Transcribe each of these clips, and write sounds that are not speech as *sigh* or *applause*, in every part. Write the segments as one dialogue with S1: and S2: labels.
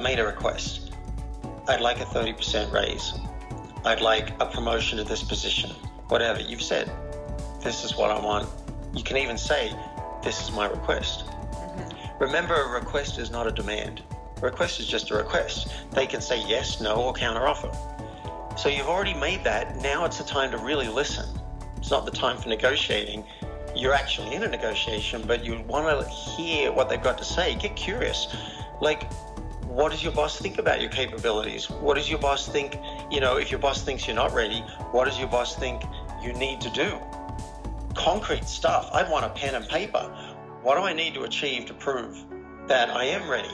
S1: made a request. I'd like a 30% raise. I'd like a promotion to this position. Whatever. You've said, this is what I want. You can even say, this is my request. Mm-hmm. Remember, a request is not a demand. A request is just a request. They can say yes, no, or counteroffer. So you've already made that. Now it's the time to really listen. It's not the time for negotiating. You're actually in a negotiation, but you want to hear what they've got to say. Get curious. Like, what does your boss think about your capabilities? What does your boss think, you know, if your boss thinks you're not ready, what does your boss think you need to do? Concrete stuff. I want a pen and paper. What do I need to achieve to prove that I am ready?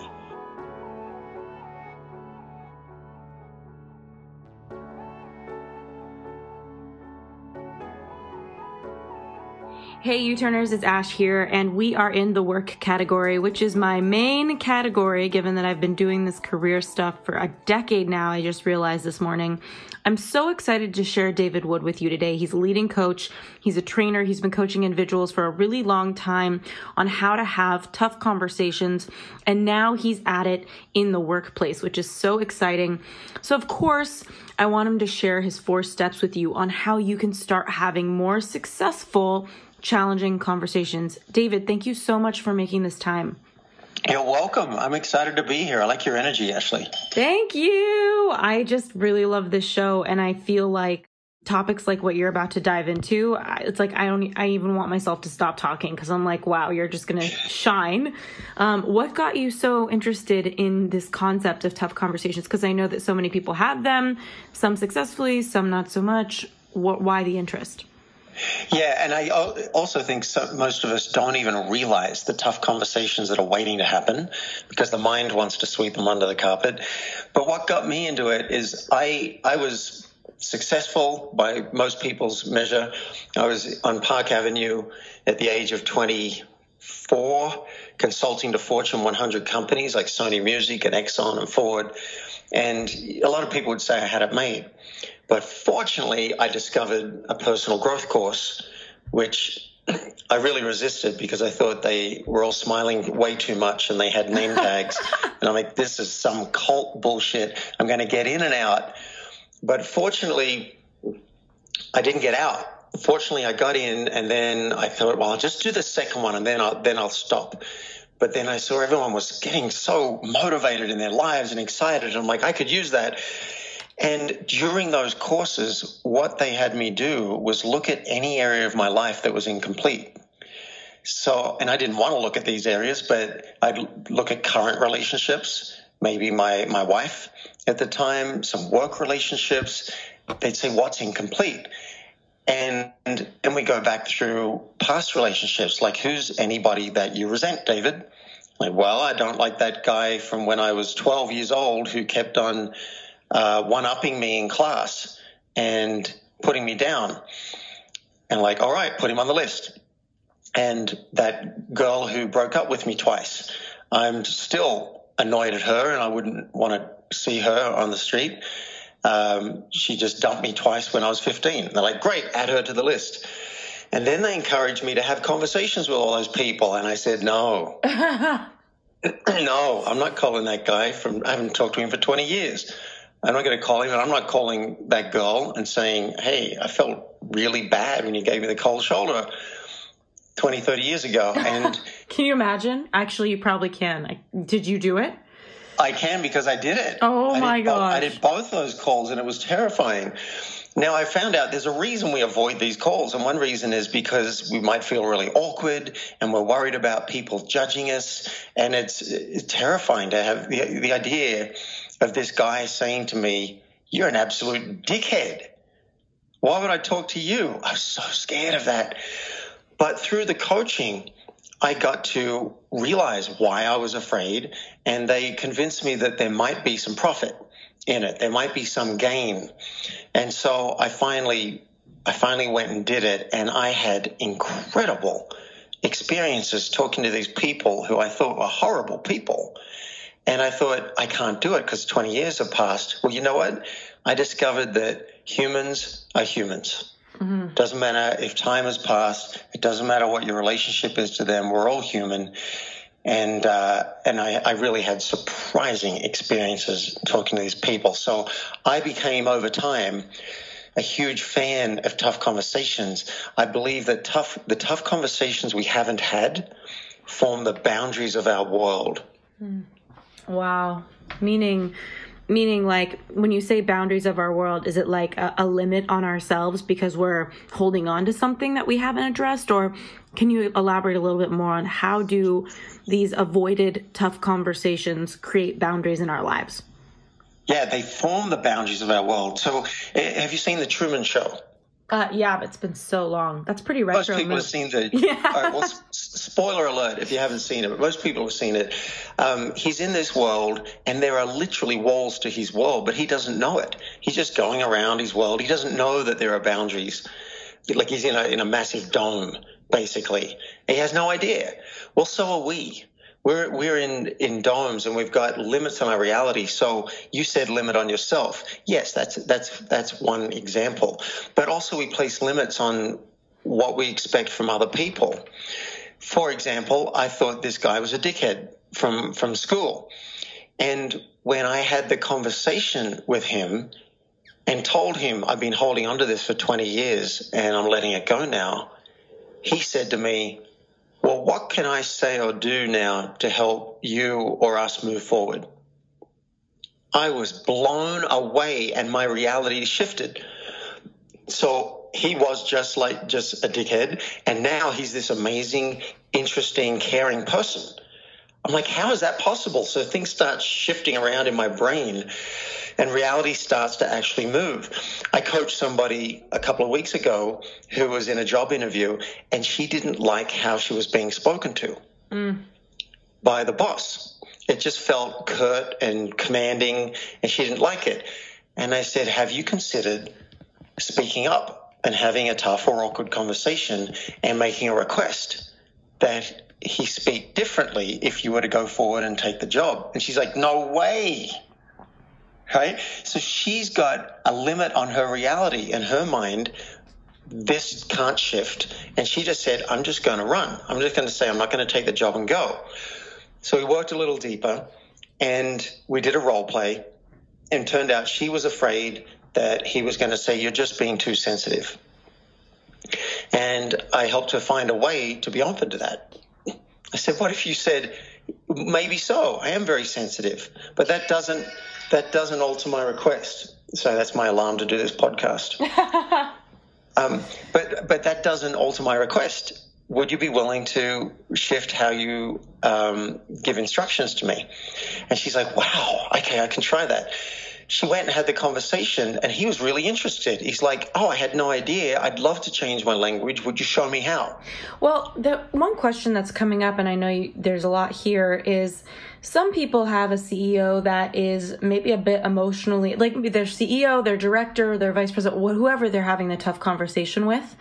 S2: Hey, U Turners, it's Ash here, and we are in the work category, which is my main category given that I've been doing this career stuff for a decade now. I just realized this morning. I'm so excited to share David Wood with you today. He's a leading coach, he's a trainer, he's been coaching individuals for a really long time on how to have tough conversations, and now he's at it in the workplace, which is so exciting. So, of course, I want him to share his four steps with you on how you can start having more successful challenging conversations. David, thank you so much for making this time.
S1: You're welcome. I'm excited to be here. I like your energy, Ashley.
S2: Thank you. I just really love this show, and I feel like topics like what you're about to dive into it's like i don't i even want myself to stop talking because i'm like wow you're just gonna shine um, what got you so interested in this concept of tough conversations because i know that so many people have them some successfully some not so much what, why the interest
S1: yeah, and I also think so, most of us don't even realize the tough conversations that are waiting to happen because the mind wants to sweep them under the carpet. But what got me into it is I I was successful by most people's measure. I was on Park Avenue at the age of 24, consulting to Fortune 100 companies like Sony Music and Exxon and Ford. And a lot of people would say I had it made. But fortunately, I discovered a personal growth course, which *clears throat* I really resisted because I thought they were all smiling way too much and they had name tags. *laughs* and I'm like, this is some cult bullshit. I'm going to get in and out. But fortunately, I didn't get out. Fortunately, I got in and then I thought, well, I'll just do the second one and then I'll, then I'll stop. But then I saw everyone was getting so motivated in their lives and excited. And I'm like, I could use that. And during those courses, what they had me do was look at any area of my life that was incomplete. So, and I didn't want to look at these areas, but I'd look at current relationships, maybe my, my wife at the time, some work relationships. They'd say, what's incomplete? And, and, and we go back through past relationships, like who's anybody that you resent, David? Like, well, I don't like that guy from when I was 12 years old who kept on uh, one upping me in class and putting me down. And like, all right, put him on the list. And that girl who broke up with me twice, I'm still annoyed at her and I wouldn't want to see her on the street. Um, she just dumped me twice when I was 15. They're like, great, add her to the list. And then they encouraged me to have conversations with all those people. And I said, no. *laughs* *clears throat* no, I'm not calling that guy from, I haven't talked to him for 20 years. I'm not going to call him, and I'm not calling that girl and saying, hey, I felt really bad when you gave me the cold shoulder 20, 30 years ago. *laughs* And
S2: can you imagine? Actually, you probably can. Did you do it?
S1: I can because I did it.
S2: Oh
S1: I
S2: my
S1: god!
S2: gosh.
S1: I did both those calls and it was terrifying. Now I found out there's a reason we avoid these calls, and one reason is because we might feel really awkward and we're worried about people judging us, and it's, it's terrifying to have the, the idea of this guy saying to me, "You're an absolute dickhead." Why would I talk to you? I was so scared of that. But through the coaching, I got to realize why I was afraid, and they convinced me that there might be some profit in it. There might be some gain. And so I finally, I finally went and did it, and I had incredible experiences talking to these people who I thought were horrible people. And I thought, I can't do it because 20 years have passed. Well, you know what? I discovered that humans are humans. Mm-hmm. Doesn't matter if time has passed. It doesn't matter what your relationship is to them. We're all human. And uh, and I, I really had surprising experiences talking to these people. So I became over time a huge fan of tough conversations. I believe that tough the tough conversations we haven't had form the boundaries of our world.
S2: Mm. Wow. Meaning meaning like when you say boundaries of our world is it like a, a, limit on ourselves because we're holding on to something that we haven't addressed? Or can you elaborate a little bit more on how do these avoided tough conversations create boundaries in our lives?
S1: Yeah they form the boundaries of our world. So eh, have you seen the truman show
S2: uh, yeah, but it's been so long. That's pretty retro.
S1: Most people have seen the. *laughs* Yeah. Right, well, spoiler alert if you haven't seen it, but most people have seen it. Um, he's in this world, and there are literally walls to his world, but he doesn't know it. He's just going around his world. He doesn't know that there are boundaries. Like he's in a in a massive dome, basically. He has no idea. Well, so are we we're we're in in domes and we've got limits on our reality. So you said limit on yourself. Yes, that's that's that's one example. But also we place limits on what we expect from other people. For example, I thought this guy was a dickhead from from school. And when I had the conversation with him and told him I've been holding onto this for 20 years and I'm letting it go now, he said to me, well, what can I say or do now to help you or us move forward? I was blown away and my reality shifted. So he was just like just a dickhead. And now he's this amazing, interesting, caring person. I'm like, how is that possible? So things start shifting around in my brain and reality starts to actually move. I coached somebody a couple of weeks ago who was in a job interview and she didn't like how she was being spoken to mm. by the boss. It just felt curt and commanding and she didn't like it. And I said, Have you considered speaking up and having a tough or awkward conversation and making a request that he speak differently if you were to go forward and take the job? And she's like, No way right? So she's got a limit on her reality in her mind. This can't shift. And she just said, I'm just going to run. I'm just going to say, I'm not going to take the job and go. So we worked a little deeper and we did a role play and turned out she was afraid that he was going to say, You're just being too sensitive. And I helped her find a way to be open to that. I said, What if you said, Maybe so. I am very sensitive, but that doesn't that doesn't alter my request. So that's my alarm to do this podcast. *laughs* um, but but that doesn't alter my request. Would you be willing to shift how you um, give instructions to me? And she's like, Wow, okay, I can try that she went and had the conversation and he was really interested. He's like, Oh, I had no idea. I'd love to change my language. Would you show me how?
S2: Well, the one question that's coming up, and I know you, there's a lot here, is some people have a CEO that is maybe a bit emotionally, like their CEO, their director, their vice president, whoever they're having the tough conversation with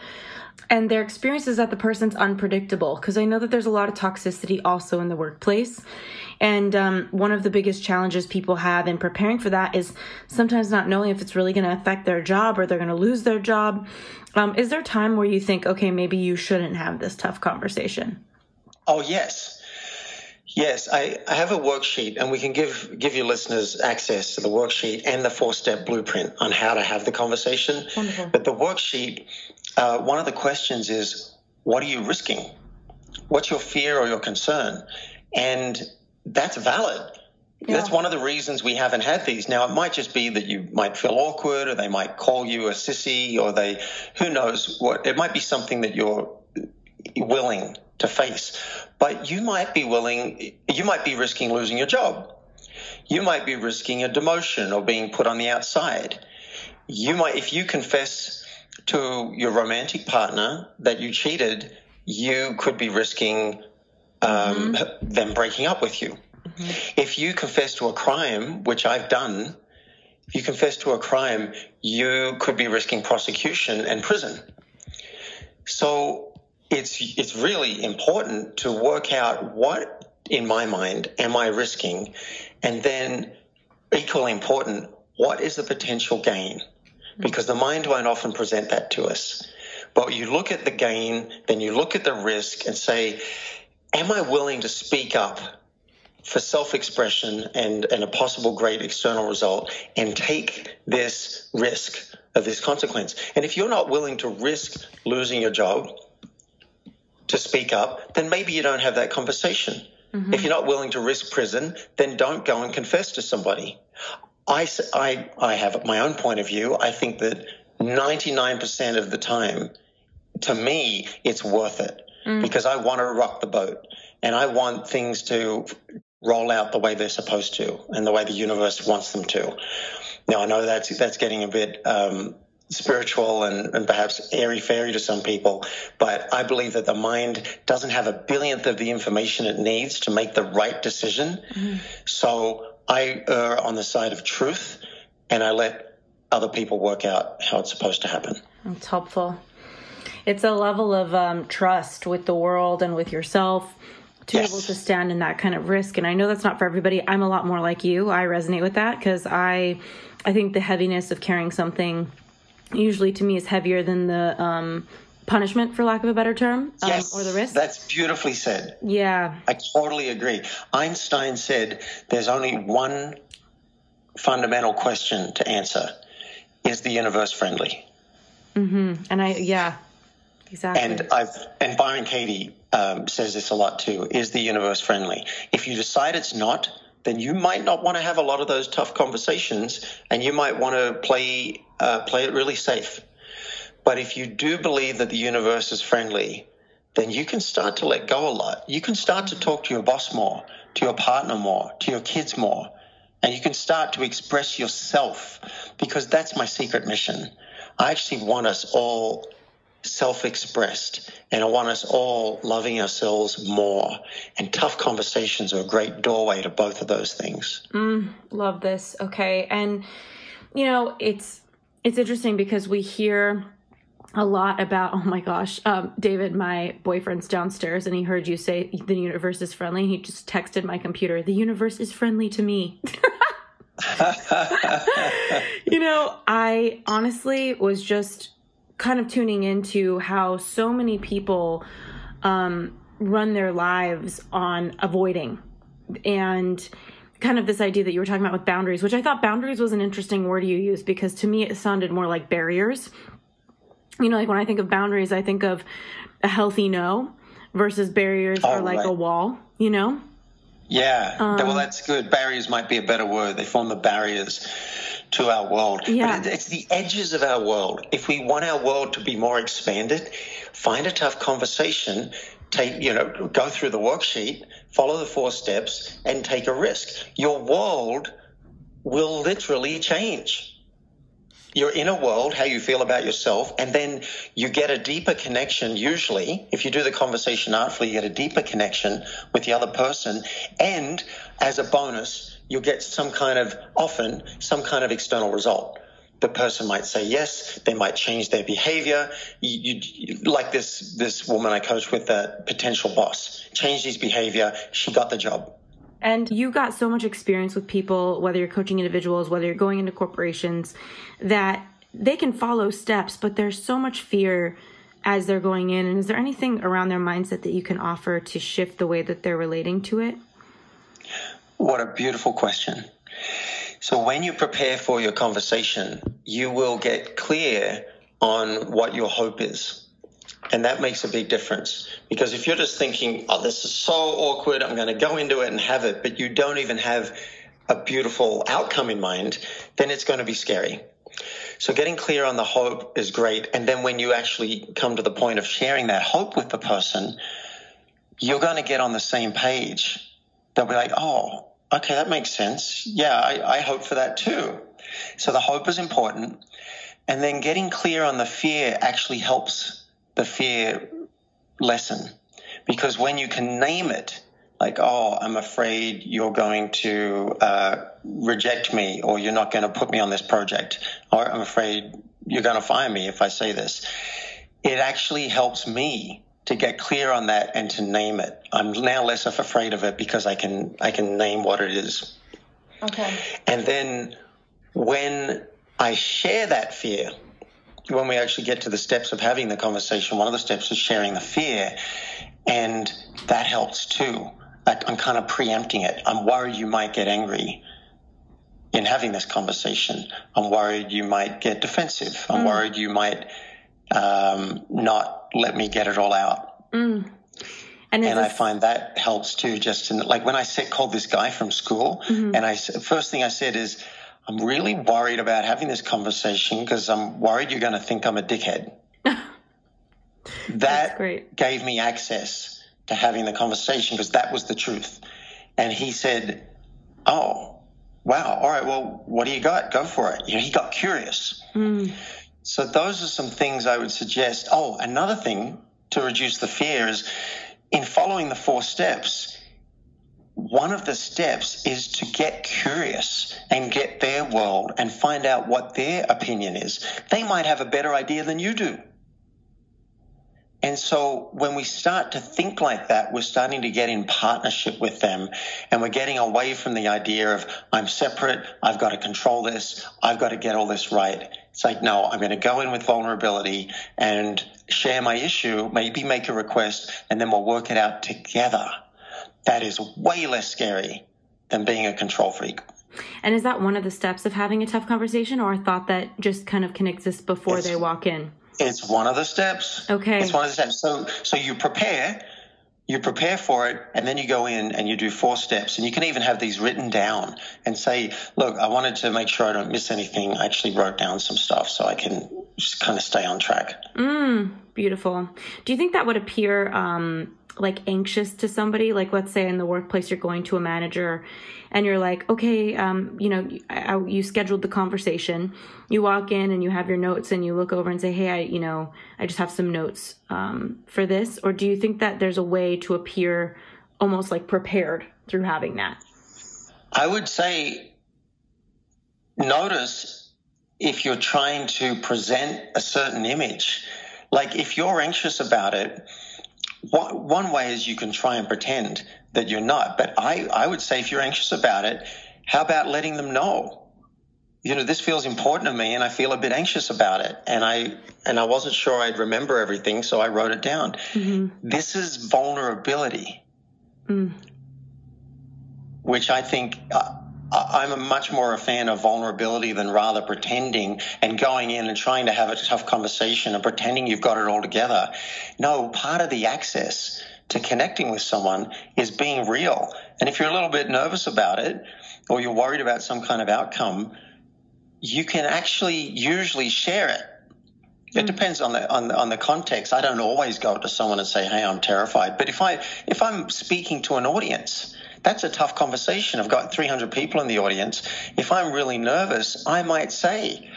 S2: and their experience is that the person's unpredictable because i know that there's a lot of toxicity also in the workplace and um, one of the biggest challenges people have in preparing for that is sometimes not knowing if it's really going to affect their job or they're going to lose their job um, is there time where you think okay maybe you shouldn't have this tough conversation
S1: oh yes Yes, I, I, have a worksheet, and we can give give your listeners access to the worksheet and the four step blueprint on how to have the conversation. Wonderful. But the worksheet uh, one of the questions is, what are you risking? What's your fear or your concern? And that's valid. Yeah. That's one of the reasons we haven't had these. Now, it might just be that you might feel awkward or they might call you a sissy or they, who knows what, it might be something that you're willing to face. But you might be willing, you might be risking losing your job. You might be risking a demotion or being put on the outside. You might, if you confess to your romantic partner that you cheated, you could be risking um, mm-hmm. them breaking up with you. Mm-hmm. If you confess to a crime, which I've done, if you confess to a crime, you could be risking prosecution and prison. So it's it's really important to work out what, in my mind, am I risking, and then equally important, what is the potential gain? Because the mind won't often present that to us. But you look at the gain, then you look at the risk and say, am I willing to speak up for self-expression and, and a possible great external result and take this risk of this consequence? And if you're not willing to risk losing your job to speak up, then maybe you don't have that conversation. Mm-hmm. If you're not willing to risk prison, then don't go and confess to somebody. I, I, I have my own point of view. I think that 99% of the time, to me, it's worth it mm. because I want to rock the boat and I want things to roll out the way they're supposed to and the way the universe wants them to. Now, I know that's, that's getting a bit, um, spiritual and, and perhaps airy fairy to some people, but I believe that the mind doesn't have a billionth of the information it needs to make the right decision. Mm. So I err on the side of truth and I let other people work out how it's supposed to happen.
S2: It's helpful it's a level of um, trust with the world and with yourself to yes. be able to stand in that kind of risk. And i know that's not for everybody. I'm a lot more like you. I resonate with that because i i think the heaviness of carrying something usually to me is heavier than the um, punishment for lack of a better term
S1: um, yes, or the risk. That's beautifully said.
S2: Yeah.
S1: I totally agree. Einstein said there's only one fundamental question to answer. Is the universe friendly?
S2: Mm-hmm. And i yeah Exactly.
S1: And I've and Byron Katie um, says this a lot too. Is the universe friendly? If you decide it's not, then you might not want to have a lot of those tough conversations, and you might want to play uh, play it really safe. But if you do believe that the universe is friendly, then you can start to let go a lot. You can start to talk to your boss more, to your partner more, to your kids more, and you can start to express yourself because that's my secret mission. I actually want us all self expressed. And I want us all loving ourselves more. And tough conversations are a great doorway to both of those things.
S2: Mm, love this. Okay. And, you know, it's, it's interesting because we hear a lot about oh my gosh um, david my boyfriend's downstairs and he heard you say the universe is friendly and he just texted my computer the universe is friendly to me *laughs* *laughs* you know i honestly was just kind of tuning into how so many people um, run their lives on avoiding and kind of this idea that you were talking about with boundaries, which I thought boundaries was an interesting word you used because to me it sounded more like barriers. You know, like when I think of boundaries, I think of a healthy no versus barriers oh, are like right. a wall, you know?
S1: Yeah. Um, well, that's good. Barriers might be a better word. They form the barriers to our world. Yeah. But it's the edges of our world. If we want our world to be more expanded, find a tough conversation, take, you know, go through the worksheet, follow the four steps, and take a risk. Your world will literally change your inner world, how you feel about yourself, and then you get a deeper connection. Usually, if you do the conversation artfully, you get a deeper connection with the other person. And as a bonus, you'll get some kind of, often, some kind of external result. The person might say yes, they might change their behavior. You, you, like this, this woman I coached with, a potential boss, changed his behavior, she got the job.
S2: And you got so much experience with people, whether you're coaching individuals, whether you're going into corporations, that they can follow steps, but there's so much fear as they're going in. And is there anything around their mindset that you can offer to shift the way that they're relating to it?
S1: What a beautiful question. So, when you prepare for your conversation, you will get clear on what your hope is. And that makes a big difference. Because if you're just thinking, oh, this is so awkward, I'm going to go into it and have it, but you don't even have a beautiful outcome in mind, then it's going to be scary. So getting clear on the hope is great. And then when you actually come to the point of sharing that hope with the person, you're going to get on the same page. They'll be like, oh, okay, that makes sense. Yeah, I, I hope for that too. So the hope is important. And then getting clear on the fear actually helps the fear lessen. Because when you can name it, like, oh, I'm afraid you're going to uh, reject me or you're not going to put me on this project, or I'm afraid you're going to fire me if I say this. It actually helps me to get clear on that and to name it. I'm now less of afraid of it because I can I can name what it is.
S2: Okay.
S1: And then when I share that fear, when we actually get to the steps of having the conversation, one of the steps is sharing the fear, and that helps too. Like I'm kind of preempting it. I'm worried you might get angry in having this conversation. I'm worried you might get defensive. I'm mm. worried you might um, not let me get it all out.
S2: Mm.
S1: And, and. I find that helps too. Just in, like when I said, called this guy from school, mm-hmm. and I first thing I said is, I'm really worried about having this conversation because I'm worried you're going to think I'm a dickhead. *laughs* that gave me access to having the conversation because that was the truth. And he said, Oh, wow. All right. Well, what do you got? Go for it. You know, he got curious.
S2: Mm.
S1: So those are some things I would suggest. Oh, another thing to reduce the fear is in following the four steps, one of the steps is to get curious and get their world and find out what their opinion is. They might have a better idea than you do. And so when we start to think like that, we're starting to get in partnership with them and we're getting away from the idea of I'm separate, I've got to control this, I've got to get all this right. It's like, no, I'm going to go in with vulnerability and share my issue, maybe make a request, and then we'll work it out together. That is way less scary than being a control freak.
S2: And is that one of the steps of having a tough conversation or a thought that just kind of can exist before it's, they walk in?
S1: It's one of the steps.
S2: Okay.
S1: It's one of the steps. So so you prepare, you prepare for it, and then you go in and you do four steps. And you can even have these written down and say, look, I wanted to make sure I don't miss anything. I actually wrote down some stuff so I can just kind of stay on track.
S2: Mm, beautiful. Do you think that would appear um, like anxious to somebody? Like, let's say in the workplace, you're going to a manager and you're like, okay, um, you know, I, you scheduled the conversation. You walk in and you have your notes and you look over and say, hey, I, you know, I just have some notes um, for this. Or do you think that there's a way to appear almost like prepared through having that?
S1: I would say notice if you're trying to present a certain image. Like if you're anxious about it, one way is you can try and pretend that you're not. But I, I would say if you're anxious about it, how about letting them know? You know, this feels important to me and I feel a bit anxious about it. And I, and I wasn't sure I'd remember everything, so I wrote it down.
S2: Mm-hmm.
S1: This is vulnerability,
S2: mm.
S1: which I think, uh, I'm a much more a fan of vulnerability than rather pretending and going in and trying to have a tough conversation and pretending you've got it all together. No, part of the access to connecting with someone is being real. And if you're a little bit nervous about it or you're worried about some kind of outcome, you can actually usually share it. It hmm. depends on the, on the on the context. I don't always go up to someone and say, "Hey, I'm terrified." But if I if I'm speaking to an audience, that's a tough conversation. I've got 300 people in the audience. If I'm really nervous, I might say,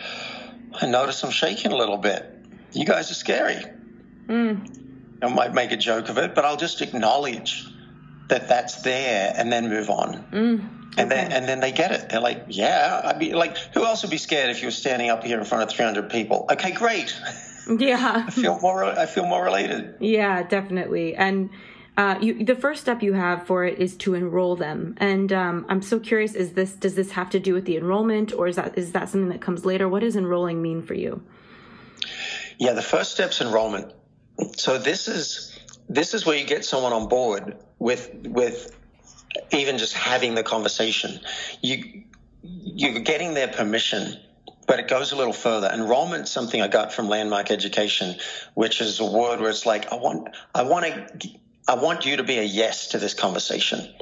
S1: I notice I'm shaking a little bit. You guys are scary.
S2: Mm.
S1: I might make a joke of it, but I'll just acknowledge that that's there and then move on.
S2: Mm. Okay.
S1: And then and then they get it. They're like, yeah, I'd be like, who else would be scared if you were standing up here in front of 300 people? Okay, great.
S2: Yeah. *laughs*
S1: I feel more I feel more related.
S2: Yeah, definitely. And uh, you, the first step you have for it is to enroll them. And um, I'm so curious: is this does this have to do with the enrollment, or is that is that something that comes later? What does enrolling mean for you?
S1: Yeah, the first step's enrollment. So this is this is where you get someone on board with with even just having the conversation. You you're getting their permission but it goes a little further. Enrollment something I got from Landmark Education, which is a word where it's like I want I want to I want you to be a yes to this conversation.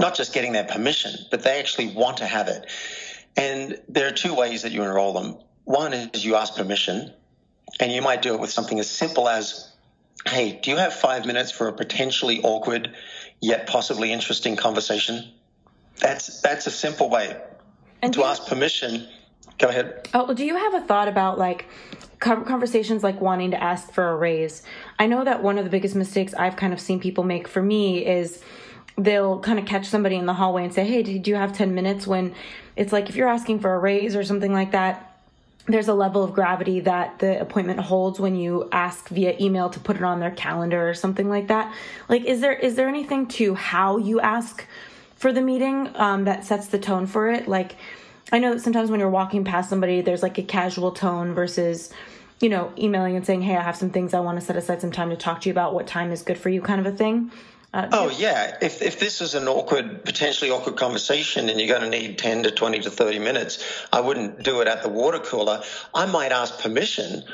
S1: not just getting their permission, but they actually want to have it. And there are two ways that you enroll them. One is you ask permission, and you might do it with something as simple as, Hey, do you have five minutes for a potentially awkward yet possibly interesting conversation? That's that's a simple way and to ask permission. Go ahead.
S2: Oh, do you have a thought about like conversations like wanting to ask for a raise? I know that one of the biggest mistakes I've kind of seen people make for me is they'll kind of catch somebody in the hallway and say, "Hey, do you have 10 minutes?" when it's like if you're asking for a raise or something like that, there's a level of gravity that the appointment holds when you ask via email to put it on their calendar or something like that. Like is there is there anything to how you ask for the meeting um, that sets the tone for it? Like I know that sometimes when you're walking past somebody there's like a casual tone versus you know, emailing and saying, "Hey, I have some things I want to set aside some time to talk to you about. What time is good for you?" kind of a thing.
S1: Uh, oh yeah, if if this is an awkward, potentially awkward conversation, and you're going to need ten to twenty to thirty minutes, I wouldn't do it at the water cooler. I might ask permission.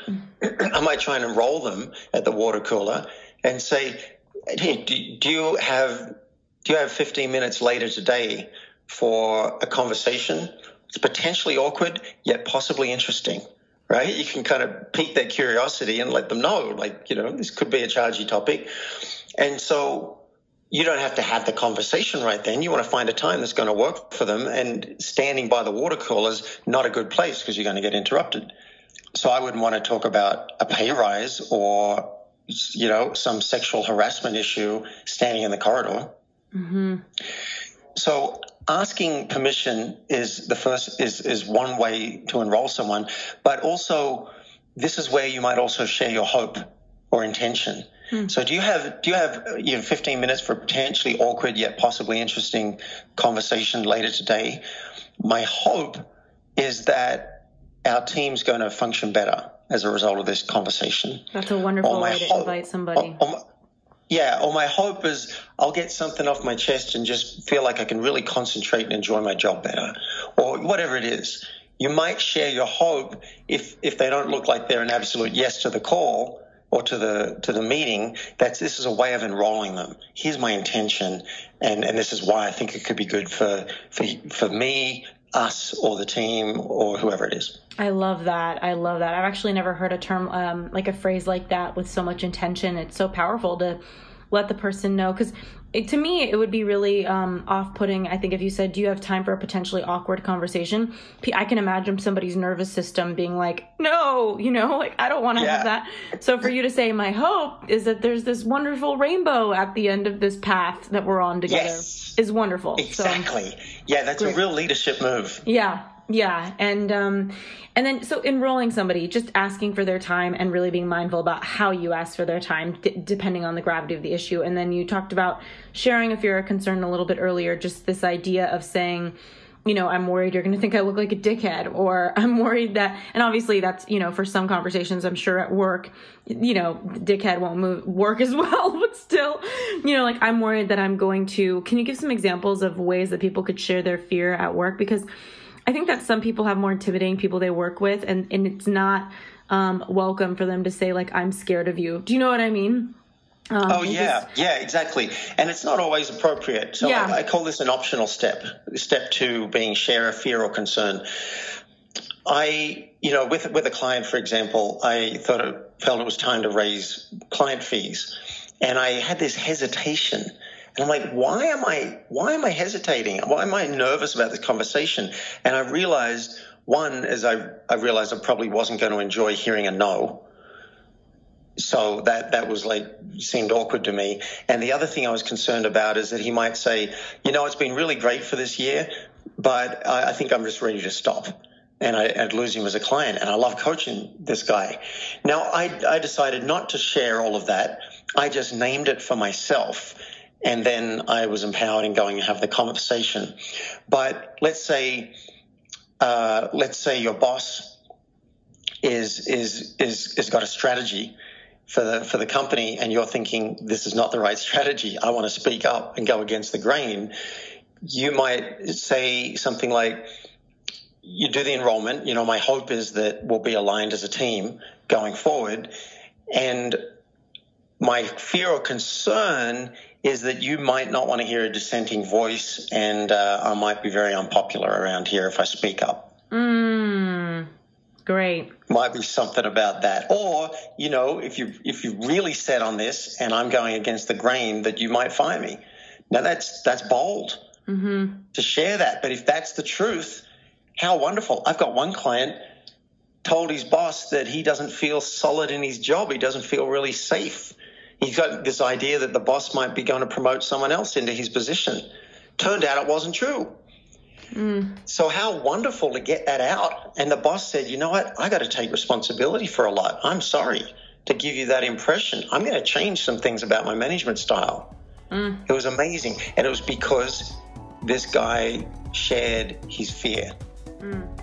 S1: *clears throat* I might try and enroll them at the water cooler and say, "Hey, do, do you have do you have fifteen minutes later today for a conversation? It's potentially awkward yet possibly interesting." Right? You can kind of pique their curiosity and let them know, like, you know, this could be a chargy topic. And so you don't have to have the conversation right then. You want to find a time that's going to work for them. And standing by the water cooler is not a good place because you're going to get interrupted. So I wouldn't want to talk about a pay rise or, you know, some sexual harassment issue standing in the corridor. Mm-hmm. So asking permission is the first is is one way to enroll someone, but also this is where you might also share your hope or intention. Hmm. So do you have do you have you know 15 minutes for potentially awkward yet possibly interesting conversation later today? My hope is that our team's going to function better as a result of this conversation.
S2: That's a wonderful way to invite somebody.
S1: Or, or, yeah, or my hope is I'll get something off my chest and just feel like I can really concentrate and enjoy my job better, or whatever it is. You might share your hope if if they don't look like they're an absolute yes to the call or to the to the meeting that this is a way of enrolling them. Here's my intention, and and this is why I think it could be good for for for me, us, or the team, or whoever it is.
S2: I love that. I love that. I've actually never heard a term um, like a phrase like that with so much intention. It's so powerful to let the person know because to me it would be really um, off-putting. I think if you said do you have time for a potentially awkward conversation? I can imagine somebody's nervous system being like no you know *laughs* like i don't want to yeah. have that. So for you to say my hope is that there's this wonderful rainbow at the end of this path that we're on together yes. is wonderful
S1: exactly. So, yeah that's great. a real leadership move.
S2: Yeah yeah, and um, and then so enrolling somebody, just asking for their time and really being mindful about how you ask for their time, d- depending on the gravity of the issue. And then you talked about sharing if you're a concern a little bit earlier, just this idea of saying, you know, I'm worried you're going to think I look like a dickhead, or *laughs* I'm worried that, and obviously that's, you know, for some conversations, I'm sure at work, you know, dickhead won't move work as *laughs* well, but still, you know, like I'm worried that I'm going to. Can you give some examples of ways that people could share their fear at work? Because I think that some people have more intimidating people they work with, and, and it's not um, welcome for them to say, like, I'm scared of you. Do you know what I mean?
S1: Um, oh yeah, just, yeah, exactly. And it's not always appropriate. So yeah. I, I, call this an optional step. Step two being share a fear or concern. I, you know, with with a client, for example, I thought it felt it was time to raise client fees, and I had this hesitation and I'm like, why am I why am I hesitating? Why am I nervous about this conversation? And I realized one is I I realized I probably wasn't going to enjoy hearing a no. So that that was like seemed awkward to me. And the other thing I was concerned about is that he might say, you know, it's been really great for this year, but I, I think I'm just ready to stop and I, would lose him as a client. And I love coaching this guy. Now, I, I, decided not to share all of that. I just named it for myself and then I was empowered in going and have the conversation. But let's say, uh, let's say your boss is is is is got a strategy for the for the company, and you're thinking this is not the right *laughs* strategy. I want to speak up and go against the grain. You might say something like, "You do the enrollment. You know, my hope is that we'll be aligned as a team going forward." And my fear or concern is that you might not want to hear a dissenting voice, and uh, I might be very unpopular around here if I speak up.
S2: Mm, great.
S1: Might be something about that, or you know, if you if you really set on this, and I'm going against the grain, that you might fire me. Now that's that's bold
S2: mm-hmm.
S1: to share that, but if that's the truth, how wonderful! I've got one client told his boss that he doesn't feel solid in his job. He doesn't feel really safe. He's got this idea that the boss might be going to promote someone else into his position. Turned out it wasn't true.
S2: Mm.
S1: So how wonderful to get that out. And the boss said, you know what? I got to take responsibility for a lot. I'm sorry to give you that impression. I'm going to change some things about my management style.
S2: Mm.
S1: It was amazing. And it was because this guy shared his fear.
S2: Mm.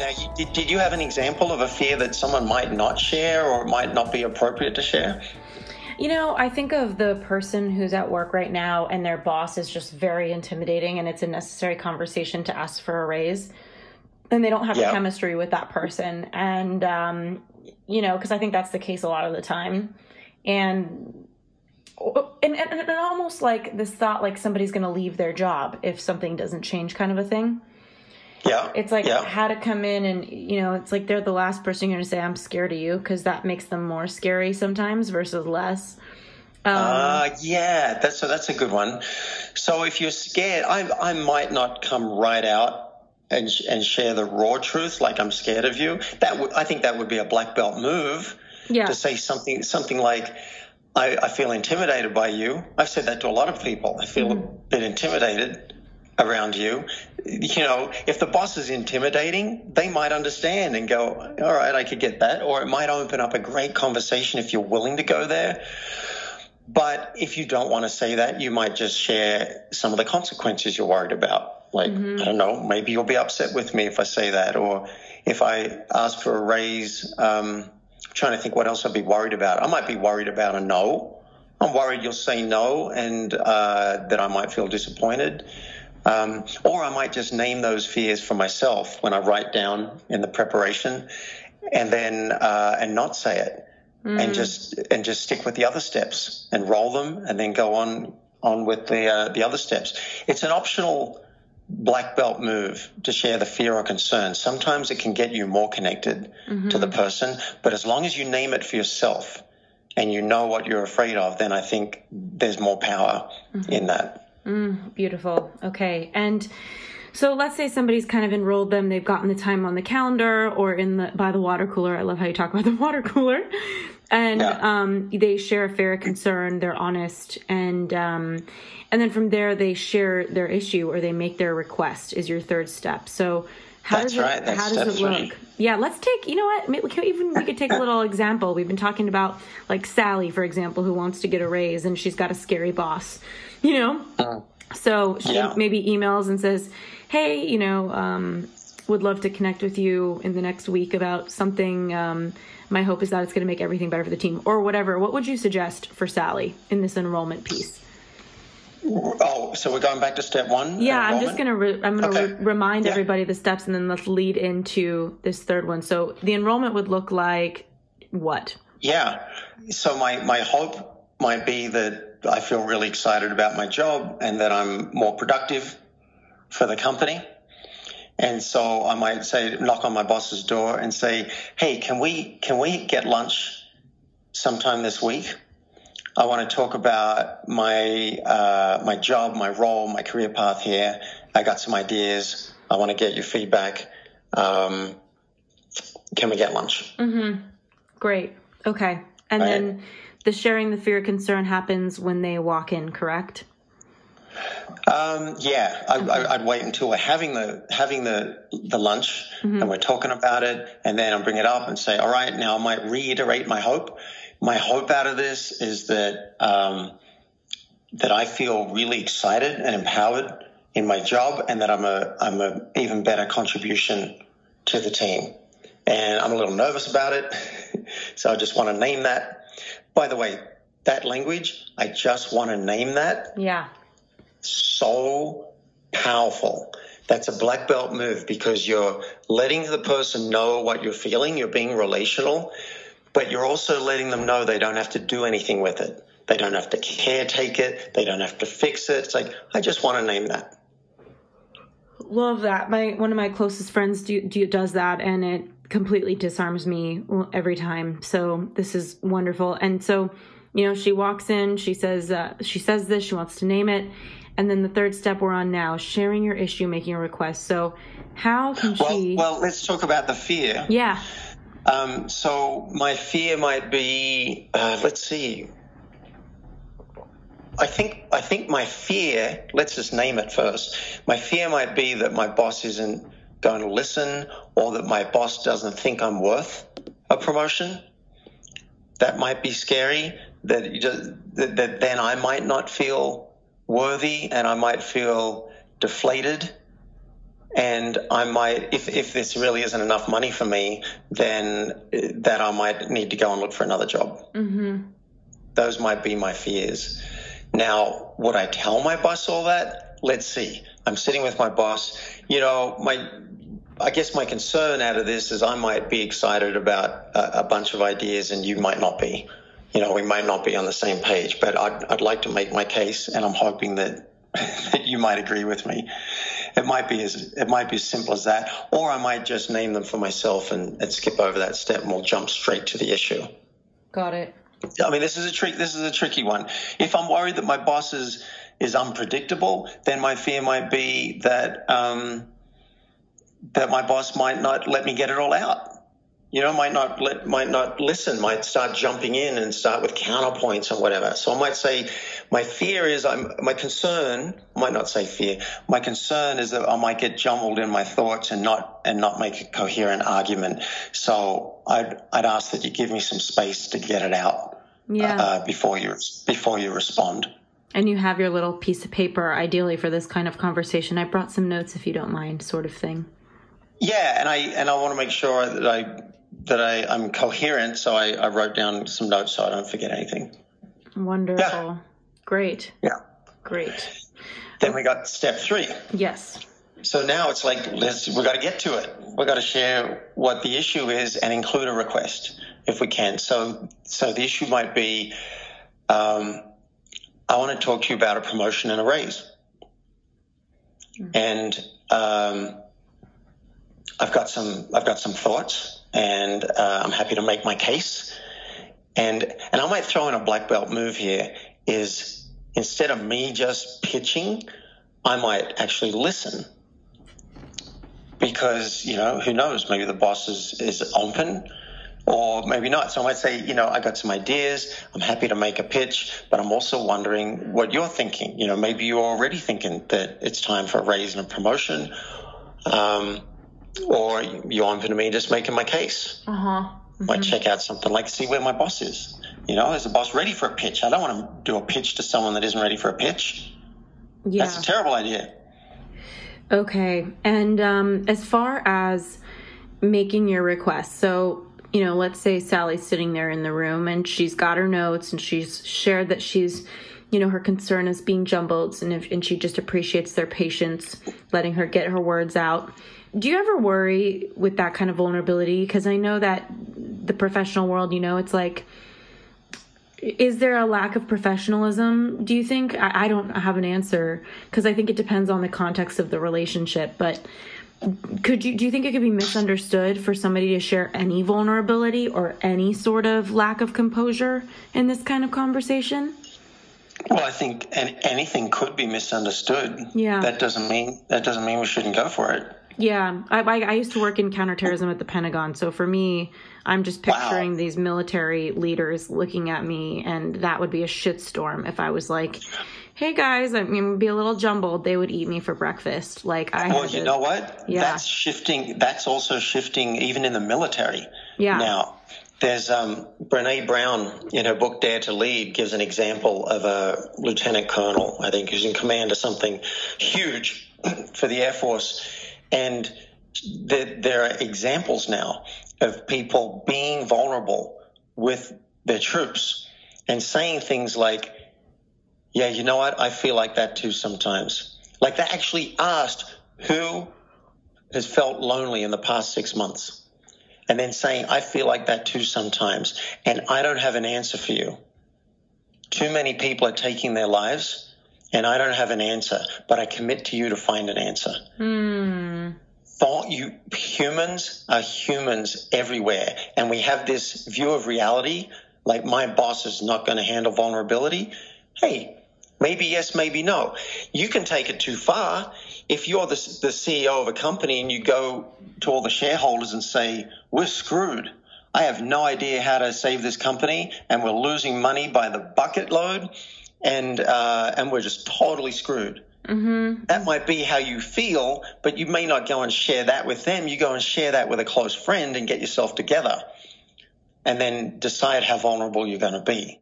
S1: Now, you, did, did you have an example of a fear that someone might not share or might not be appropriate to share?
S2: You know, I think of the person who's at work right now and their boss is just very intimidating and it's a necessary conversation to ask for a raise. And they don't have
S1: Yeah.
S2: chemistry with that person. And, um, you know, because I think that's the case a lot of the time. And, and, and, and almost like this thought like somebody's going to leave their job if something doesn't change kind of a thing.
S1: Yeah.
S2: It's like
S1: yeah.
S2: how to come in and you know, it's like they're the last person you're going to say I'm scared of you because that makes them more scary sometimes versus less. Um,
S1: Uh, yeah, that's so that's a good one. So if you're scared, I I might not come right out and sh- and share the raw truth, like I'm scared of you. That would I think that would be a black belt move
S2: yeah.
S1: to say something something like. I, I feel intimidated by you. I've said that to a lot of people. I feel a bit intimidated around you. You know, if the boss is intimidating, they might understand and go, all right, I could get that. Or it might open up a great conversation if you're willing to go there. But if you don't want to say that, you might just share some of the consequences you're worried about. Like, I don't know, maybe you'll be upset with me if I say that. Or if I ask for a raise, um, I'm trying to think what else I'd be worried about. I might be worried about a no. I'm worried you'll say no and uh, that I might feel disappointed. Um, or I might just name those fears for myself when I write down in the preparation and then uh, and not say it and just and just stick with the other steps and roll them and then go on on with the uh, the other steps. It's an optional black belt move to share the fear or concern. Sometimes it can get you more connected to the person, but as long as you name it for yourself and you know what you're afraid of, then I think there's more power in that.
S2: Beautiful. Okay. And so let's say somebody's kind of enrolled them, they've gotten the time on the calendar or in the by the water cooler. I love how you talk about the *laughs* water cooler. And
S1: Yeah.
S2: um, they share a fair concern, they're honest, and um, and then from there they share their issue or they make their request is your third step. So how
S1: That's
S2: does it
S1: right, that's
S2: how does it look? Yeah, let's take. You know what? Maybe we can even we could take a little example. We've been talking about like Sally, for example, who wants to get a raise and she's got a scary boss. You know, so she
S1: Yeah.
S2: maybe emails and says, "Hey, you know, um, would love to connect with you in the next week about something. Um, my hope is that it's going to make everything better for the team, or whatever. What would you suggest for Sally in this enrollment piece?
S1: Oh, so we're going back to step one?
S2: Yeah, I'm just gonna re- I'm gonna
S1: Okay.
S2: re- remind
S1: Yeah.
S2: everybody the steps, and then let's lead into this third one. So the enrollment would look like what?
S1: Yeah. So my, my hope might be that I feel really excited about my job and that I'm more productive for the company. And so I might say, knock on my boss's door and say, Hey, can we, can we get lunch sometime this week? I want to talk about my, uh, my job, my role, my career path here. I got some ideas. I want to get your feedback. Um, can we get lunch? Mm-hmm.
S2: Great. Okay. And
S1: Right.
S2: then the sharing the fear concern happens when they walk in, correct?
S1: Um, yeah, I, I, would wait until we're having the having the the lunch mm-hmm. and we're talking about it, and then I'll bring it up and say, "All right, now I might reiterate my hope. My hope out of this is that um, that I feel really excited and empowered in my job, and that I'm a I'm a even better contribution to the team. And I'm a little nervous about it, *laughs* so I just want to name that. By the way, that language, I just want to name that.
S2: Yeah
S1: so powerful. That's a black belt move because you're letting the person know what you're feeling. You're being relational, but you're also letting them know they don't have to do anything with it. They don't have to caretake it. They don't have to fix it. It's like, I just want to name that.
S2: Love that. My one of my closest friends do, do does that, and it completely disarms me every time. So this is wonderful. And so, you know, she walks in. She says uh, she says this. She wants to name it and then the third step we're on now, sharing your issue, making a request. So, how can
S1: well,
S2: she?
S1: Well, let's talk about the fear.
S2: Yeah.
S1: Um, so my fear might be, uh, let's see. I think I think my fear. Let's just name it first. My fear might be that my boss isn't going to listen, or that my boss doesn't think I'm worth a promotion. That might be scary. That, just, that, that then I might not feel worthy and I might feel deflated. And I might, if, if this really isn't enough money for me, then that I might need to go and look for another job.
S2: Mm-hmm.
S1: Those might be my fears. Now, would I tell my boss all that? Let's see. I'm sitting with my boss. You know, my, I guess my concern out of this is I might be excited about a, a bunch of ideas and you might not be you know, we may not be on the same page, but I'd, I'd like to make my case, and I'm hoping that *laughs* that you might agree with me. It might be as it might be as simple as that, or I might just name them for myself and, and skip over that step, and we'll jump straight to the issue.
S2: Got it.
S1: I mean, this is a trick. This is a tricky one. If I'm worried that my boss is is unpredictable, then my fear might be that um, that my boss might not let me get it all out you know, might not let, might not listen, might start jumping in and start with counterpoints and whatever. So I might say, my fear is, I'm, my concern, I might not say fear, my concern is that I might get jumbled in my thoughts and not, and not make a coherent argument. So I'd, I'd ask that you give me some space to get it out.
S2: Yeah.
S1: Uh, before you, before you respond.
S2: And you have your little piece of paper, ideally for this kind of conversation. I brought some notes if you don't mind, sort of thing.
S1: Yeah, and I and I want to make sure that I that I, I'm coherent, so I, I wrote down some notes so I don't forget anything.
S2: Wonderful.
S1: Yeah.
S2: Great.
S1: Yeah.
S2: Great.
S1: Then we got step three.
S2: Yes.
S1: So now it's like let's we got to get to it. We got to share what the issue is and include a request if we can. So so the issue might be, um, I want to talk to you about a promotion and a raise, mm-hmm. and um, I've got some I've got some thoughts and uh, I'm happy to make my case. And and I might throw in a black belt move here is instead of me just pitching, I might actually listen. Because, you know, who knows, maybe the boss is, is open or maybe not. So I might say, you know, I got some ideas. I'm happy to make a pitch, but I'm also wondering what you're thinking. You know, maybe you're already thinking that it's time for a raise and a promotion. Um, or you open to me just making my case.
S2: Uh huh. Mm-hmm.
S1: Might check out something like see where my boss is. You know, is the boss ready for a pitch? I don't want to do a pitch to someone that isn't ready for a pitch. Yeah. That's a terrible idea.
S2: Okay. And um, as far as making your request, so you know, let's say Sally's sitting there in the room and she's got her notes and she's shared that she's, you know, her concern is being jumbled and if, and she just appreciates their patience, letting her get her words out. Do you ever worry with that kind of vulnerability? Because I know that the professional world, you know, it's like, is there a lack of professionalism? Do you think? I, I don't have an answer because I think it depends on the context of the relationship. But could you do you think it could be misunderstood for somebody to share any vulnerability or any sort of lack of composure in this kind of conversation?
S1: Well, I think anything could be misunderstood.
S2: Yeah.
S1: That doesn't mean that doesn't mean we shouldn't go for it.
S2: Yeah, I, I, I used to work in counterterrorism at the Pentagon, so for me, I'm just picturing wow. these military leaders looking at me, and that would be a shitstorm if I was like, hey guys, I'm gonna be a little jumbled, they would eat me for breakfast. Like I.
S1: Well, you
S2: to,
S1: know what?
S2: Yeah.
S1: That's shifting. That's also shifting even in the military.
S2: Yeah.
S1: Now, there's um, Brene Brown in her book Dare to Lead gives an example of a lieutenant colonel, I think, who's in command of something huge *clears throat* for the Air Force, and there, there are examples now of people being vulnerable with their troops and saying things like, "Yeah, you know what? I feel like that too sometimes." Like they actually asked who has felt lonely in the past six months and then saying, I feel like that too sometimes, and I don't have an answer for you. Too many people are taking their lives, and I don't have an answer, but I commit to you to find an answer.
S2: Hmm.
S1: Thought you humans are humans everywhere, and we have this view of reality like my boss is not going to handle vulnerability. Hey, maybe yes, maybe no. You can take it too far if you're the, the CEO of a company and you go to all the shareholders and say, we're screwed. I have no idea how to save this company and we're losing money by the bucket load and, uh, and we're just totally screwed.
S2: Mm-hmm.
S1: That might be how you feel, but you may not go and share that with them. You go and share that with a close friend and get yourself together and then decide how vulnerable you're going to be.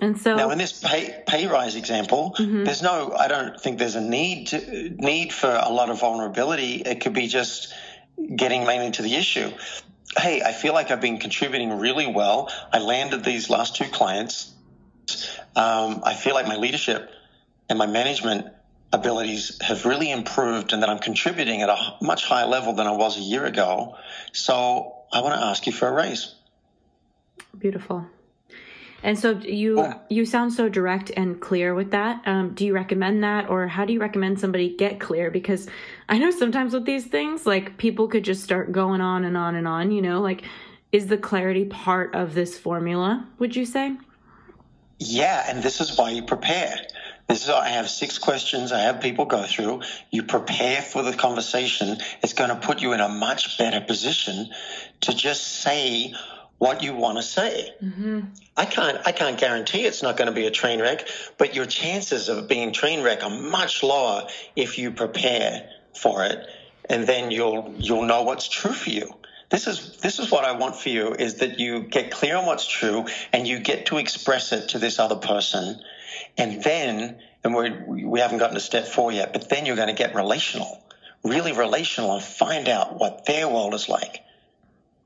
S2: And so
S1: now, in this pay, pay rise example,
S2: Mhm.
S1: there's no. I don't think there's a need to, need for a lot of vulnerability. It could be just getting mainly to the issue. Hey, I feel like I've been contributing really well. I landed these last two clients. Um, I feel like my leadership and my management abilities have really improved, and that I'm contributing at a much higher level than I was a year ago. So I want to ask you for a raise.
S2: Beautiful. And so you
S1: Yeah.
S2: you sound so direct and clear with that. Um, do you recommend that, or how do you recommend somebody get clear? Because I know sometimes with these things, like people could just start going on and on and on. You know, like is the clarity part of this formula? Would you say?
S1: Yeah, and this is why you prepare. This is I have six questions I have people go through. You prepare for the conversation. It's going to put you in a much better position to just say what you want to say.
S2: Mm-hmm.
S1: I can't I can't guarantee it's not going to be a train wreck, but your chances of being train wreck are much lower if you prepare for it and then you'll you'll know what's true for you. This is this is what I want for you is that you get clear on what's true and you get to express it to this other person and then and we we haven't gotten to step 4 yet, but then you're going to get relational. Really relational and find out what their world is like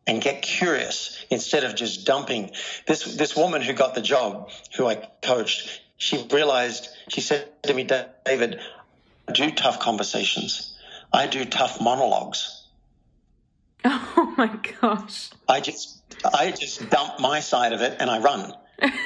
S1: and get curious instead of just dumping. This this woman who got the job, who I coached, she realized she said to me, David, I do tough conversations. I do tough monologues. *laughs*
S2: Oh my gosh.
S1: I just I just dump my side of it and I run.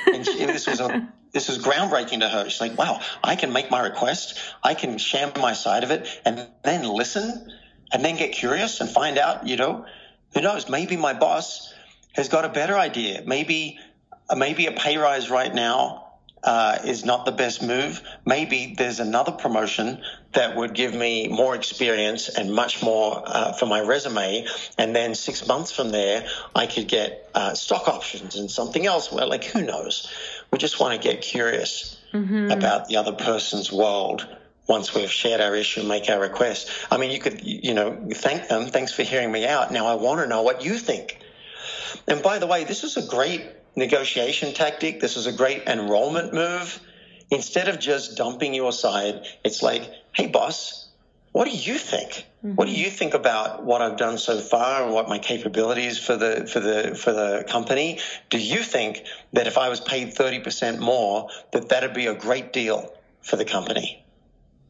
S1: And she, this was a *laughs* this was groundbreaking to her. She's like, wow, I can make my request, I can share my side of it, and then listen, and then get curious and find out. You know, who knows? Maybe my boss has got a better idea. Maybe maybe a pay rise right now uh, is not the best move. Maybe there's another promotion that would give me more experience and much more uh, for my resume. And then six months from there, I could get uh, stock options and something else. Well, like who knows? We just want to get curious
S2: Mm-hmm.
S1: about the other person's world. Once we've shared our issue, make our request. I mean, you could, you know, thank them. Thanks for hearing me out. Now I want to know what you think. And by the way, this is a great negotiation tactic. This is a great enrollment move. Instead of just dumping your side, it's like, hey, boss, what do you think? Mm-hmm. What do you think about what I've done so far and what my capabilities for the for the for the company? Do you think that if I was paid thirty percent more, that that'd be a great deal for the company?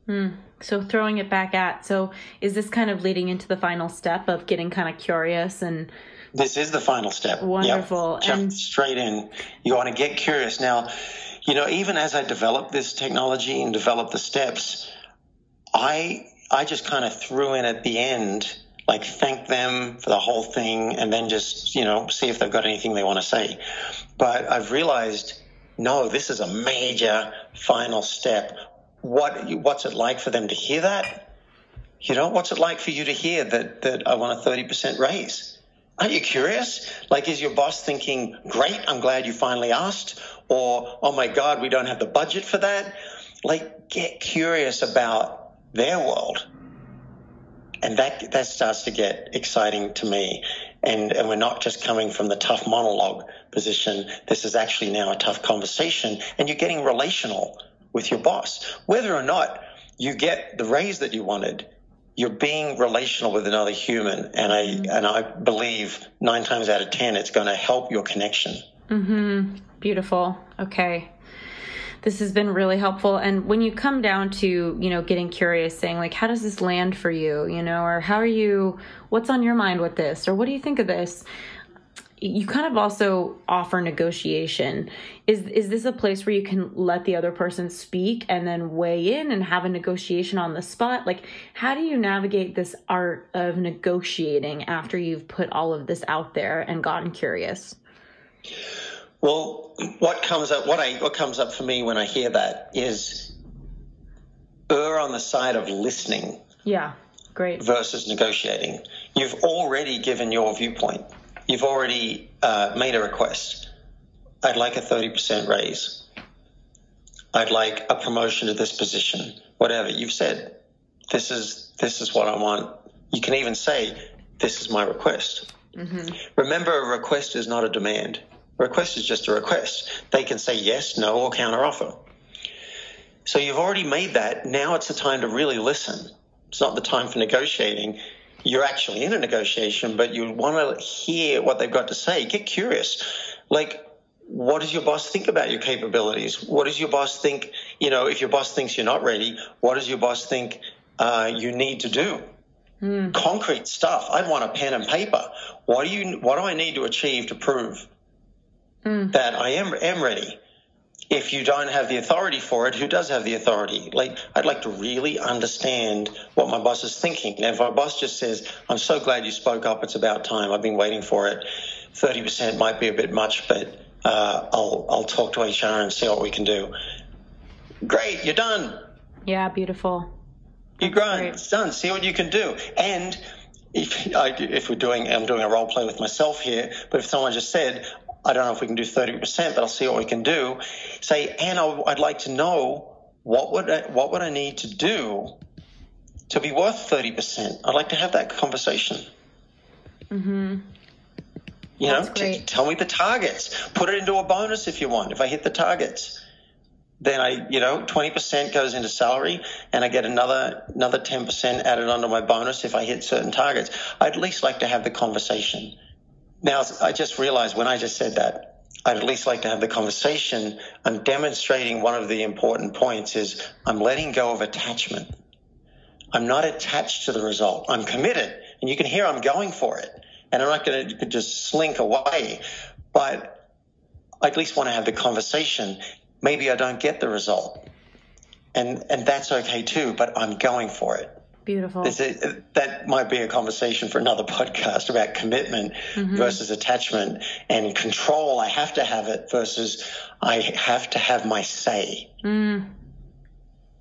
S1: Hmm.
S2: So throwing it back at. So is this kind of leading into the final step of getting kind of curious and
S1: This is the final step. Yep.
S2: Wonderful.
S1: Jump
S2: And-
S1: straight in. You want to get curious. Now, you know, even as I developed this technology and developed the steps, I I just kind of threw in at the end, like thank them for the whole thing, and then just you know see if they've got anything they want to say. But I've realized, no, this is a major final step. What what's it like for them to hear that? You know, what's it like for you to hear that that I want a thirty percent raise? Aren't you curious? Like, is your boss thinking, great, I'm glad you finally asked? Or, oh my God, we don't have the budget for that? like get curious about their world. And that, that starts to get exciting to me. And, and we're not just coming from the tough monologue position. This is actually now a tough conversation and you're getting relational with your boss. Whether or not you get the raise that you wanted, you're being relational with another human. And I, mm-hmm. and I believe nine times out of 10, it's going to help your connection.
S2: Mm-hmm. Beautiful. Okay this has been really helpful. And when you come down to, you know, getting curious, saying like, how does this land for you, you know, or how are you, what's on your mind with this, or what do you think of this? You kind of also offer negotiation. Is is this a place where you can let the other person speak and then weigh in and have a negotiation on the spot? Like, how do you navigate this art of negotiating after you've put all of this out there and gotten curious?
S1: Well, what comes up, what I, what comes up for me when I hear that is err on the side of listening.
S2: Yeah, great.
S1: Versus negotiating. You've already given your viewpoint. You've already uh, made a request. I'd like a 30% raise. I'd like a promotion to this position. Whatever you've said, this is this is what I want. You can even say, "This is my request." Mm-hmm. Remember, a request is not a demand. A request is just a request. They can say yes, no, or counteroffer. So you've already made that. Now it's the time to really listen. It's not the time for negotiating. You're actually in a negotiation, but you want to hear what they've got to say. Get curious. Like, what does your boss think about your capabilities? What does your boss think? You know, if your boss thinks you're not ready, what does your boss think uh, you need to do? Mm. Concrete stuff. I'd want a pen and paper. What do you? What do I need to achieve to prove mm. that I am am ready. If you don't have the authority for it, who does have the authority? Like, I'd like to really understand what my boss is thinking. And if my boss just says, "I'm so glad you spoke up. It's about time. I've been waiting for it," thirty percent might be a bit much, but uh, I'll I'll talk to HR and see what we can do. Great, you're done.
S2: Yeah, beautiful.
S1: You're great. It's done. See what you can do. And if I, if we're doing, I'm doing a role play with myself here, but if someone just said, I don't know if we can do 30%, but I'll see what we can do. Say, Anna, I'd like to know what would I, what would I need to do to be worth 30%? I'd like to have that conversation.
S2: Mm-hmm.
S1: You That's know, tell me the targets. Put it into a bonus if you want. If I hit the targets, then I, you know, 20% goes into salary and I get another, another 10% added onto my bonus if I hit certain targets. I'd at least like to have the conversation now, I just realized when I just said that, I'd at least like to have the conversation. I'm demonstrating one of the important points is I'm letting go of attachment. I'm not attached to the result. I'm committed. And you can hear I'm going for it. And I'm not going to just slink away. But I at least want to have the conversation. Maybe I don't get the result. And, and that's okay too, but I'm going for it.
S2: Beautiful.
S1: A, that might be a conversation for another podcast about commitment mm-hmm. versus attachment and control. I have to have it versus I have to have my say.
S2: Mm.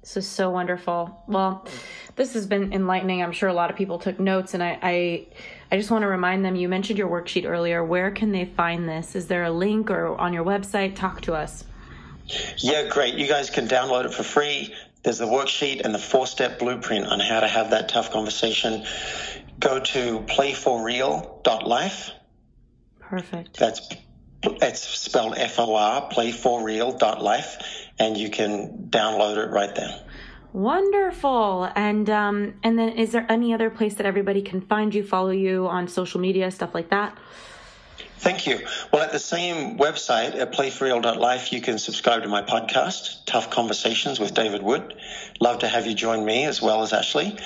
S2: This is so wonderful. Well, this has been enlightening. I'm sure a lot of people took notes, and I, I, I just want to remind them. You mentioned your worksheet earlier. Where can they find this? Is there a link or on your website? Talk to us.
S1: Yeah, great. You guys can download it for free. There's the worksheet and the four step blueprint on how to have that tough conversation. Go to playforreal.life.
S2: Perfect.
S1: That's it's spelled F O R, playforreal.life, and you can download it right there.
S2: Wonderful. And um, and then is there any other place that everybody can find you, follow you on social media, stuff like that?
S1: Thank you. Well, at the same website, at playforreal.life, you can subscribe to my podcast, Tough Conversations with David Wood. Love to have you join me as well as Ashley.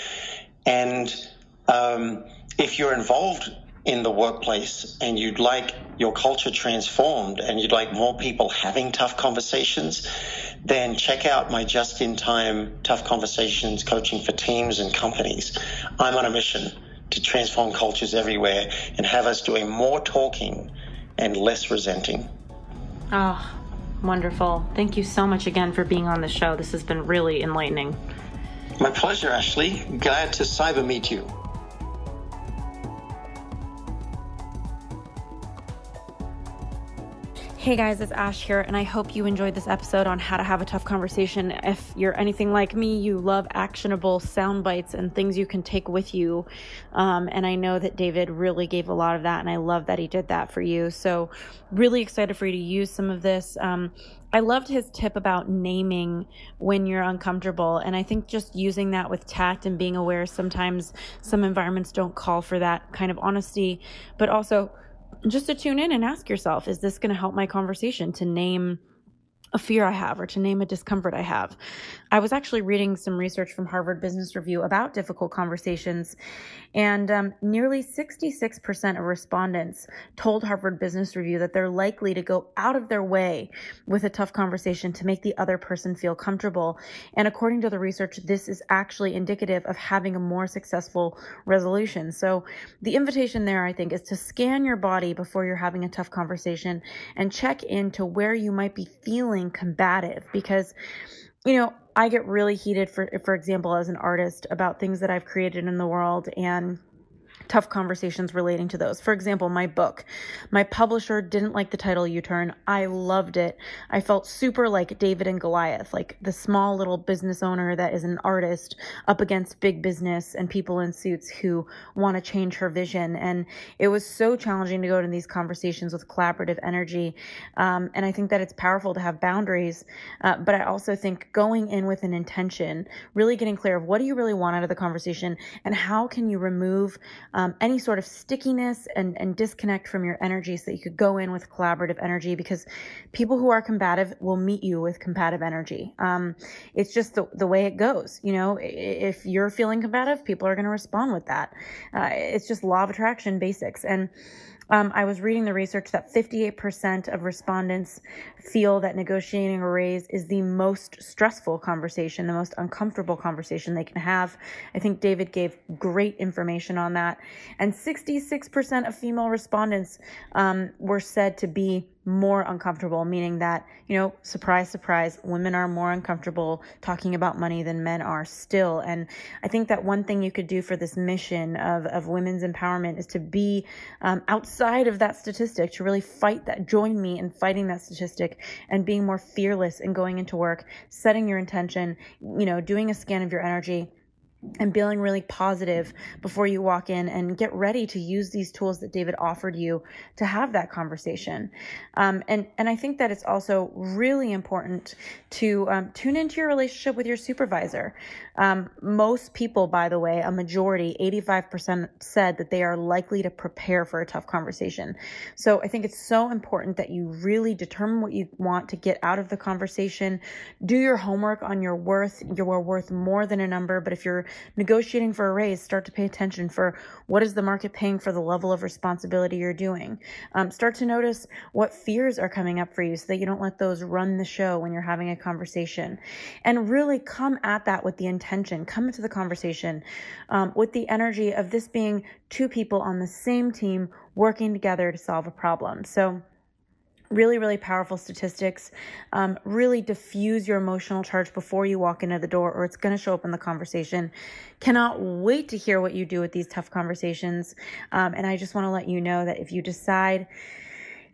S1: And um, if you're involved in the workplace and you'd like your culture transformed and you'd like more people having tough conversations, then check out my just in time tough conversations coaching for teams and companies. I'm on a mission to transform cultures everywhere and have us doing more talking and less resenting.
S2: Oh, wonderful. Thank you so much again for being on the show. This has been really enlightening.
S1: My pleasure, Ashley. Glad to cyber meet you.
S2: Hey guys, it's Ash here, and I hope you enjoyed this episode on how to have a tough conversation. If you're anything like me, you love actionable sound bites and things you can take with you. Um, and I know that David really gave a lot of that, and I love that he did that for you. So, really excited for you to use some of this. Um, I loved his tip about naming when you're uncomfortable. And I think just using that with tact and being aware sometimes some environments don't call for that kind of honesty, but also just to tune in and ask yourself, is this going to help my conversation to name a fear I have or to name a discomfort I have. I was actually reading some research from Harvard Business Review about difficult conversations, and um, nearly 66% of respondents told Harvard Business Review that they're likely to go out of their way with a tough conversation to make the other person feel comfortable. And according to the research, this is actually indicative of having a more successful resolution. So the invitation there, I think, is to scan your body before you're having a tough conversation and check into where you might be feeling feeling combative because you know i get really heated for for example as an artist about things that i've created in the world and tough conversations relating to those. For example, my book. My publisher didn't like the title You Turn. I loved it. I felt super like David and Goliath, like the small little business owner that is an artist up against big business and people in suits who want to change her vision. And it was so challenging to go to these conversations with collaborative energy. Um, and I think that it's powerful to have boundaries. Uh, but I also think going in with an intention, really getting clear of what do you really want out of the conversation and how can you remove um, any sort of stickiness and, and disconnect from your energy so that you could go in with collaborative energy because people who are combative will meet you with combative energy. Um, it's just the, the way it goes. You know, if you're feeling combative, people are going to respond with that. Uh, it's just law of attraction basics. And um, I was reading the research that 58% of respondents feel that negotiating a raise is the most stressful conversation, the most uncomfortable conversation they can have. I think David gave great information on that. And 66% of female respondents um, were said to be more uncomfortable, meaning that, you know, surprise, surprise, women are more uncomfortable talking about money than men are still. And I think that one thing you could do for this mission of, of women's empowerment is to be um, outside of that statistic, to really fight that, join me in fighting that statistic and being more fearless in going into work, setting your intention, you know, doing a scan of your energy and feeling really positive before you walk in and get ready to use these tools that David offered you to have that conversation. Um, and, and I think that it's also really important to um, tune into your relationship with your supervisor. Um, most people, by the way, a majority, 85% said that they are likely to prepare for a tough conversation. So I think it's so important that you really determine what you want to get out of the conversation. Do your homework on your worth. You're worth more than a number, but if you're negotiating for a raise, start to pay attention for what is the market paying for the level of responsibility you're doing. Um, start to notice what fears are coming up for you so that you don't let those run the show when you're having a conversation. And really come at that with the intention come into the conversation um, with the energy of this being two people on the same team working together to solve a problem. So, really, really powerful statistics. Um, really diffuse your emotional charge before you walk into the door, or it's going to show up in the conversation. Cannot wait to hear what you do with these tough conversations. Um, and I just want to let you know that if you decide,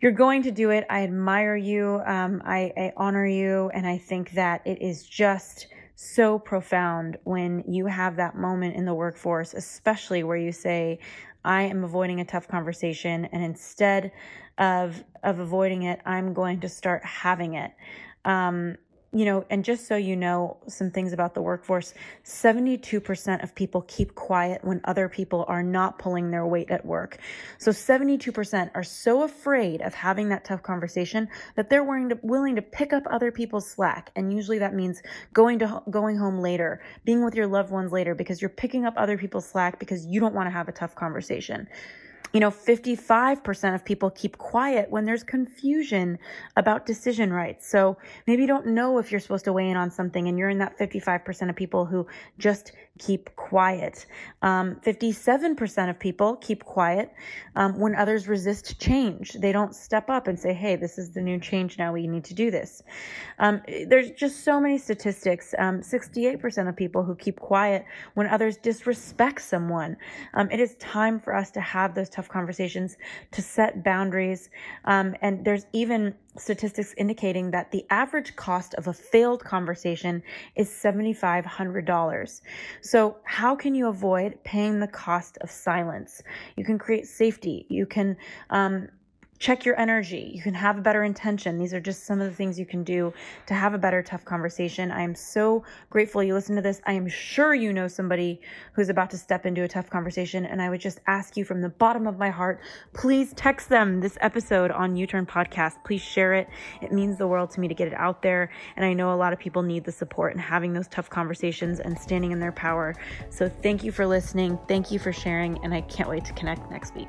S2: you're going to do it. I admire you. Um, I, I honor you. And I think that it is just so profound when you have that moment in the workforce, especially where you say, I am avoiding a tough conversation, and instead of of avoiding it, I'm going to start having it. Um, you know, and just so you know some things about the workforce, 72% of people keep quiet when other people are not pulling their weight at work. So 72% are so afraid of having that tough conversation that they're willing to, willing to pick up other people's slack. And usually that means going to, going home later, being with your loved ones later because you're picking up other people's slack because you don't want to have a tough conversation you know, 55% of people keep quiet when there's confusion about decision rights. So maybe you don't know if you're supposed to weigh in on something and you're in that 55% of people who just keep quiet. Um, 57% of people keep quiet um, when others resist change. They don't step up and say, hey, this is the new change now. We need to do this. Um, there's just so many statistics. 68% um, of people who keep quiet when others disrespect someone. Um, it is time for us to have those tough conversations, to set boundaries. Um, and there's even statistics indicating that the average cost of a failed conversation is $7,500. So, how can you avoid paying the cost of silence? You can create safety. You can um, check your energy. You can have a better intention. These are just some of the things you can do to have a better tough conversation. I am so grateful you listen to this. I am sure you know somebody who's about to step into a tough conversation. And I would just ask you from the bottom of my heart, please text them this episode on You Turn Podcast. Please share it. It means the world to me to get it out there. And I know a lot of people need the support and having those tough conversations and standing in their power. So thank you for listening. Thank you for sharing. And I can't wait to connect next week.